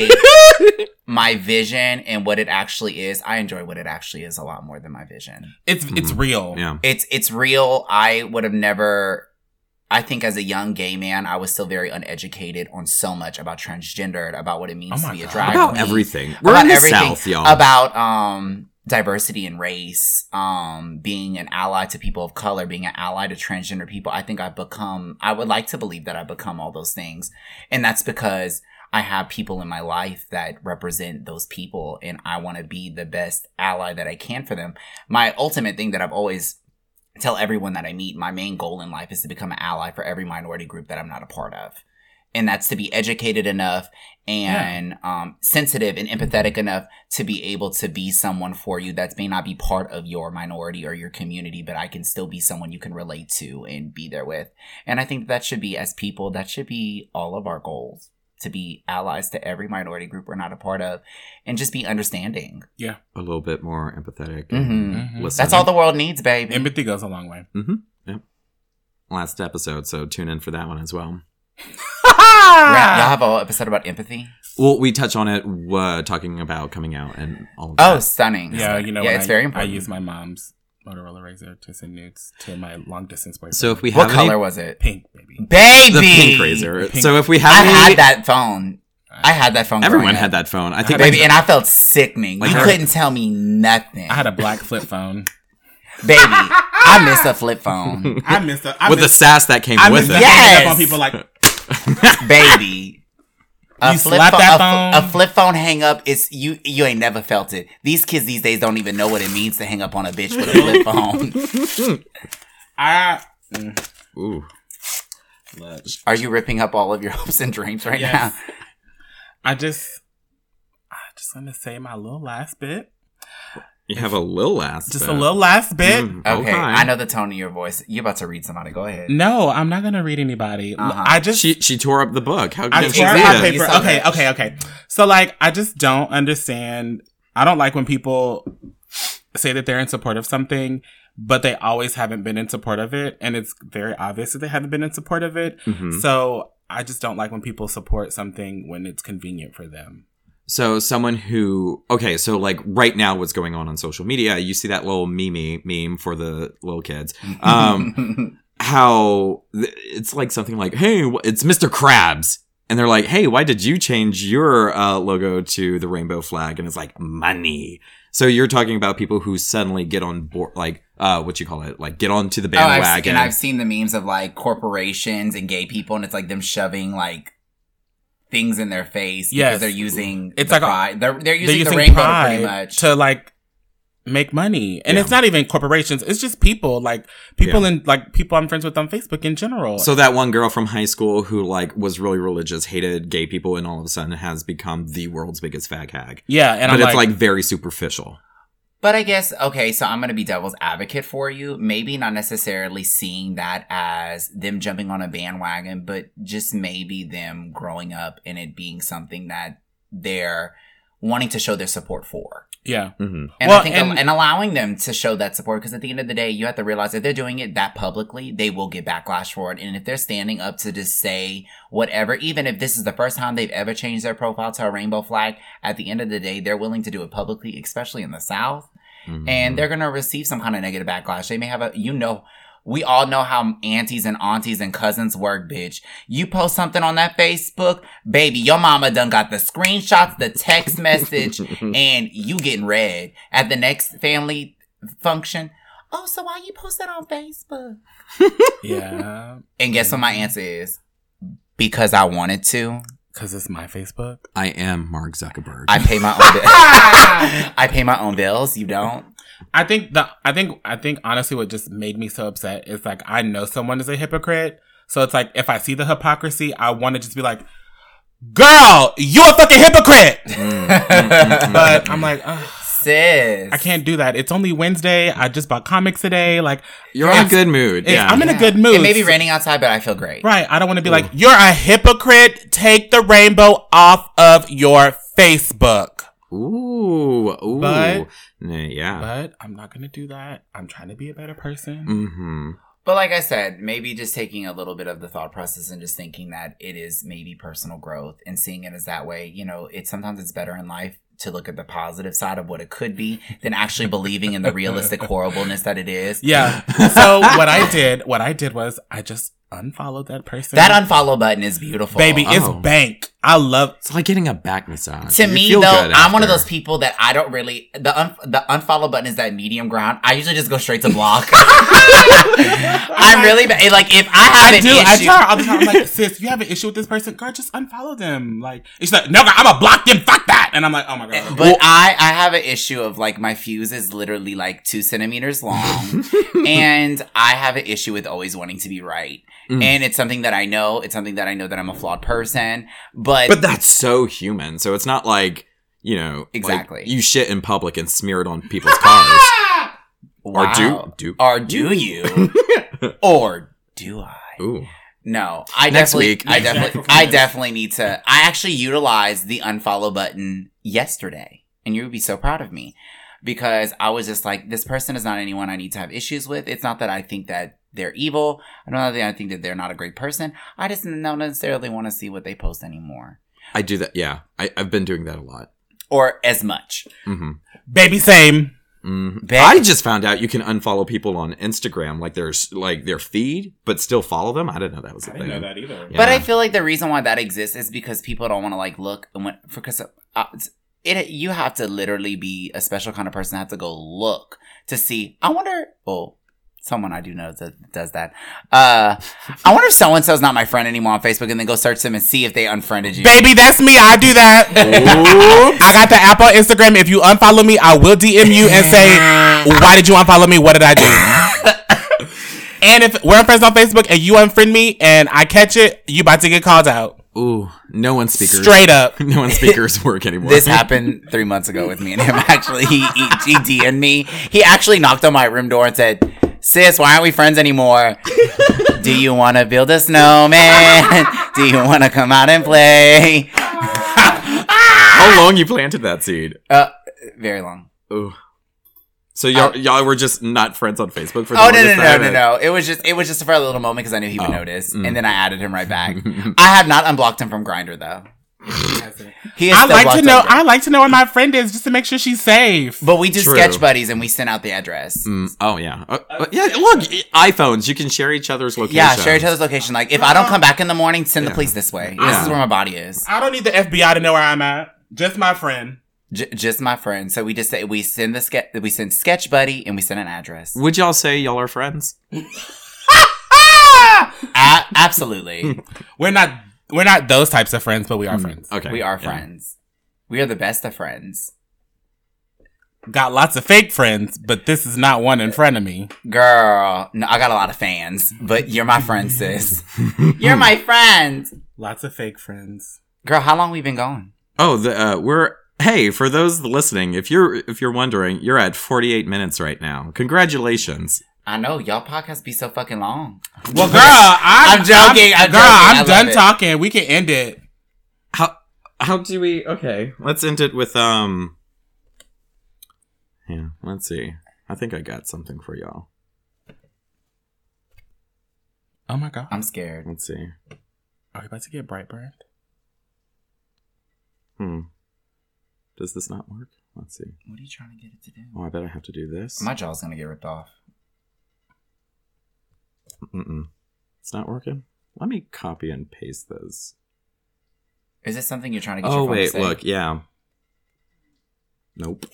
my vision and what it actually is, I enjoy what it actually is a lot more than my vision. it's it's real. Yeah. It's it's real. I would have never I think as a young gay man, I was still very uneducated on so much about transgendered, about what it means Oh to my be a God. drag About queen. everything. We're about in the everything South, y'all. about um diversity and race um being an ally to people of color being an ally to transgender people i think i've become i would like to believe that i've become all those things and that's because i have people in my life that represent those people and i want to be the best ally that i can for them my ultimate thing that i've always tell everyone that i meet my main goal in life is to become an ally for every minority group that i'm not a part of. And that's to be educated enough and um, sensitive and empathetic enough to be able to be someone for you that may not be part of your minority or your community, but I can still be someone you can relate to and be there with. And I think that should be, as people, that should be all of our goals to be allies to every minority group we're not a part of and just be understanding. Yeah. A little bit more empathetic. Mhm. and Mhm. That's all the world needs, baby. Empathy goes a long way. last episode, so tune in for that one as well. Ra- Y'all have a whole episode about empathy? Well, we touch on it, uh, talking about coming out and all of Oh, stunning. Yeah, you know, yeah, it's I, very I use my mom's Motorola Razr to send nudes to my long distance boyfriend. So if we what have color was it? pink, baby. Baby! the pink Razr. Pink. So if we I have any, had that phone. I had that phone. everyone had up. that phone. I think baby, and I felt sickening. Like you her- couldn't tell me nothing, I had a black flip phone. baby. I miss a flip phone, I missed it. I with the sass that came I with missed it. it. Yes! on people like baby. A You flip slap phone, that a, phone? a flip phone hang up is you. You ain't never felt it. These kids these days don't even know what it means to hang up on a bitch with a flip phone. I. Mm. Ooh. Are you ripping up all of your hopes and dreams right Yes. now? I just. I just want to say my little last bit. You have a little last. Just bit. a little last bit. Mm, Okay, I know the tone of your voice. You're about to read somebody. Go ahead. No, I'm not gonna read anybody. Uh-huh. I just She she tore up the book. How I could tore she up read it? Paper. Okay, that. okay, okay. So like, I just don't understand. I don't like when people say that they're in support of something, but they always haven't been in support of it, and it's very obvious that they haven't been in support of it. Mhm. So I just don't like when people support something when it's convenient for them. So someone who okay, so like right now, what's going on on social media? You see that little meme meme for the little kids. Um, how it's like something like, "Hey, it's Mr. Krabs," and they're like, "Hey, why did you change your uh, logo to the rainbow flag?" And it's like money. So you're talking about people who suddenly get on board, like uh, what you call it, like get onto the Oh, I've, seen- bandwagon. and I've seen the memes of like corporations and gay people, and it's like them shoving like things in their face Yes. because they're using It's the like a- they're they're using, they're using the rainbow pride pretty much. to like make money, and Yeah. it's not even corporations. It's just people, like people in like people I'm friends with on Facebook in general. So that one girl from high school who like was really religious, hated gay people, and all of a sudden has become the world's biggest fag hag. yeah, and but I'm it's like, like very superficial. But I guess okay, so I'm gonna be devil's advocate for you. Maybe not necessarily seeing that as them jumping on a bandwagon, but just maybe them growing up and it being something that they're wanting to show their support for. yeah, hmm And Well, I think and- and, allowing them to show that support because at the end of the day, you have to realize if they're doing it that publicly, they will get backlash for it. And if they're standing up to just say whatever, even if this is the first time they've ever changed their profile to a rainbow flag, at the end of the day, they're willing to do it publicly, especially in the South. Mm-hmm. And they're gonna receive some kind of negative backlash. They may have a, you know, we all know how aunties and aunties and cousins work, bitch. You post something on that Facebook, baby, your mama done got the screenshots, the text message, and you getting read at the next family function. Oh, so why you post that on Facebook? yeah, And guess what my answer is? Because I wanted to. Because it's my Facebook. I am Mark Zuckerberg. I pay my own. Bi- I pay my own bills. You don't. I think the I think I think honestly what just made me so upset is like I know someone is a hypocrite. So it's like if I see the hypocrisy, I want to just be like, "Girl, you a fucking hypocrite." Mm. mm, mm but mm, I'm like, Ugh. Sis. I can't do that. It's only Wednesday. I just bought comics today. Like You're in a good mood. Yeah. I'm in a good mood. It may be raining outside, but I feel great. Right. I don't want to be like, you're a hypocrite. Take the rainbow off of your Facebook. Ooh. Ooh. But- yeah. But I'm not going to do that. I'm trying to be a better person. mm-hmm. But like I said, maybe just taking a little bit of the thought process and just thinking that it is maybe personal growth and seeing it as that way. You know, it's sometimes it's better in life to look at the positive side of what it could be than actually believing in the realistic horribleness that it is. Yeah. So what I did, what I did was I just unfollowed that person. That unfollow button is beautiful. baby Oh. is bank. I love. It's like getting a back massage. To You me though, I'm one of those people that I don't really the un, the unfollow button is that medium ground. I usually just go straight to block. I'm really bad. Like if I have I an do. I issue, tell her all the time. I'm like, sis, you have an issue with this person, girl, just unfollow them. Like, she's like, no, girl, I'm gonna block them. Fuck that. And I'm like, oh my god. But I, I have an issue of like my fuse is literally like two centimeters long, and I have an issue with always wanting to be right. Mm. And it's something that I know. It's something that I know that I'm a flawed person. But, But that's so human. So it's not like, you know, like, Exactly. you shit in public and smear it on people's cars. Or do do or do you, or do I? Ooh. No, I Next definitely, week. I definitely. I definitely need to. I actually utilized the unfollow button yesterday, and you would be so proud of me because I was just like, this person is not anyone I need to have issues with. It's not that I think that they're evil. I don't know that I think that they're not a great person. I just don't necessarily want to see what they post anymore, I do that. Yeah. I, I've been doing that a lot. or as much. Mm-hmm. Baby, same. Mm-hmm. Babe. I just found out you can unfollow people on Instagram, like there's like their feed, but still follow them. I didn't know that was a thing. Know that either. Yeah. But I feel like the reason why that exists is because people don't want to like look and when because uh, it you have to literally be a special kind of person have to go look to see. I wonder. Oh, someone I do know that does that. Uh, I wonder if so and so's not my friend anymore on Facebook, and then go search them and see if they unfriended you. Baby, that's me. I do that. I got the app on Instagram. If you unfollow me, I will DM you and say, why did you unfollow me? What did I do? and if we're friends on Facebook and you unfriend me and I catch it, you about to get called out. Ooh, no one speakers. Straight up. No one speakers work anymore. This happened three months ago with me and him. Actually, he he, he DM'd me. He actually knocked on my room door and said, "Sis, why aren't we friends anymore? Do you want to build a snowman? Do you want to come out and play?" How long you planted that seed? Uh, very long. Ooh. So y'all, y'all were just not friends on Facebook for the Oh no no no no no! It was just it was just for a little moment because I knew he would Oh, notice, mm. and then I added him right back. I have not unblocked him from Grindr though. He is I like to know. on I like to know where my friend is just to make sure she's safe. but we do True. sketch buddies, and we send out the address. Mm, oh yeah, uh, uh, yeah. Look, iPhones. You can share each other's location. Yeah, share each other's location. Like if I don't come back in the morning, send the police this way. This Yeah. is where my body is. I don't need the FBI to know where I'm at. Just my friend. J- just my friend. So we just say we send the sketch. We send sketch buddy, and we send an address. Would y'all say y'all are friends? A- absolutely, We're not. We're not those types of friends, but we are friends. Okay, we are yeah. friends. We are the best of friends, Got lots of fake friends, but this is not one in front of me. girl. No, I got a lot of fans, but you're my friend, sis. You're my friend, Lots of fake friends. girl. How long we been going? Oh, the uh, we're hey for those listening. If you're if you're wondering, you're at 48 minutes right now. Congratulations. I know y'all podcasts be so fucking long. Well, girl, I'm, I'm joking, I'm girl, joking, I I'm done it. talking. We can end it. How how do we? Okay, let's end it with um. Yeah, let's see. I think I got something for y'all. Oh my god, I'm scared. Let's see. are we about to get Brightburn? Hmm. Does this not work? Let's see. What are you trying to get it to do? Oh, I bet I have to do this. My jaw's gonna get ripped off. Mm-mm. It's not working. Let me copy and paste this. Is this something you're trying to get? Oh your phone to wait, say? look, yeah. Nope.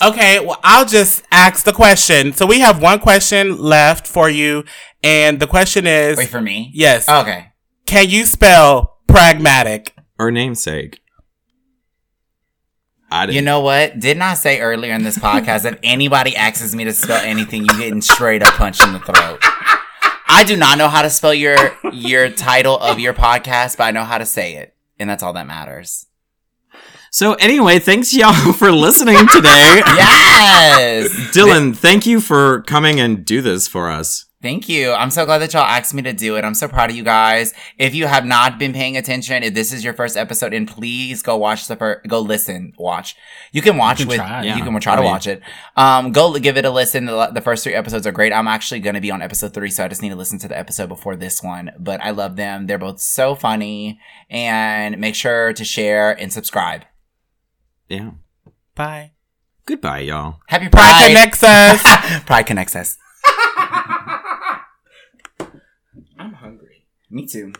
Okay, well, I'll just ask the question. So we have one question left for you, and the question is, Wait for me. yes, oh, Okay. can you spell pragmatic? Or namesake. I didn't. You know what? Didn't I say earlier in this podcast if anybody asks me to spell anything, you getting straight up punched in the throat? I do not know how to spell your your title of your podcast, but I know how to say it, and that's all that matters. So anyway, thanks y'all for listening today. Yes. Dylan, thank you for coming and do this for us. Thank you. I'm so glad that y'all asked me to do it. I'm so proud of you guys. If you have not been paying attention, if this is your first episode, and please go watch the first, go listen, watch. You can watch You can with, try. you can try to I mean- watch it. Um, go give it a listen. The, the first three episodes are great. I'm actually going to be on episode three, so I just need to listen to the episode before this one. But I love them. They're both so funny. And make sure to share and subscribe. Yeah. Bye. Goodbye, y'all. Happy Pride Pride. connects us. Pride connects us. I'm hungry. Me too.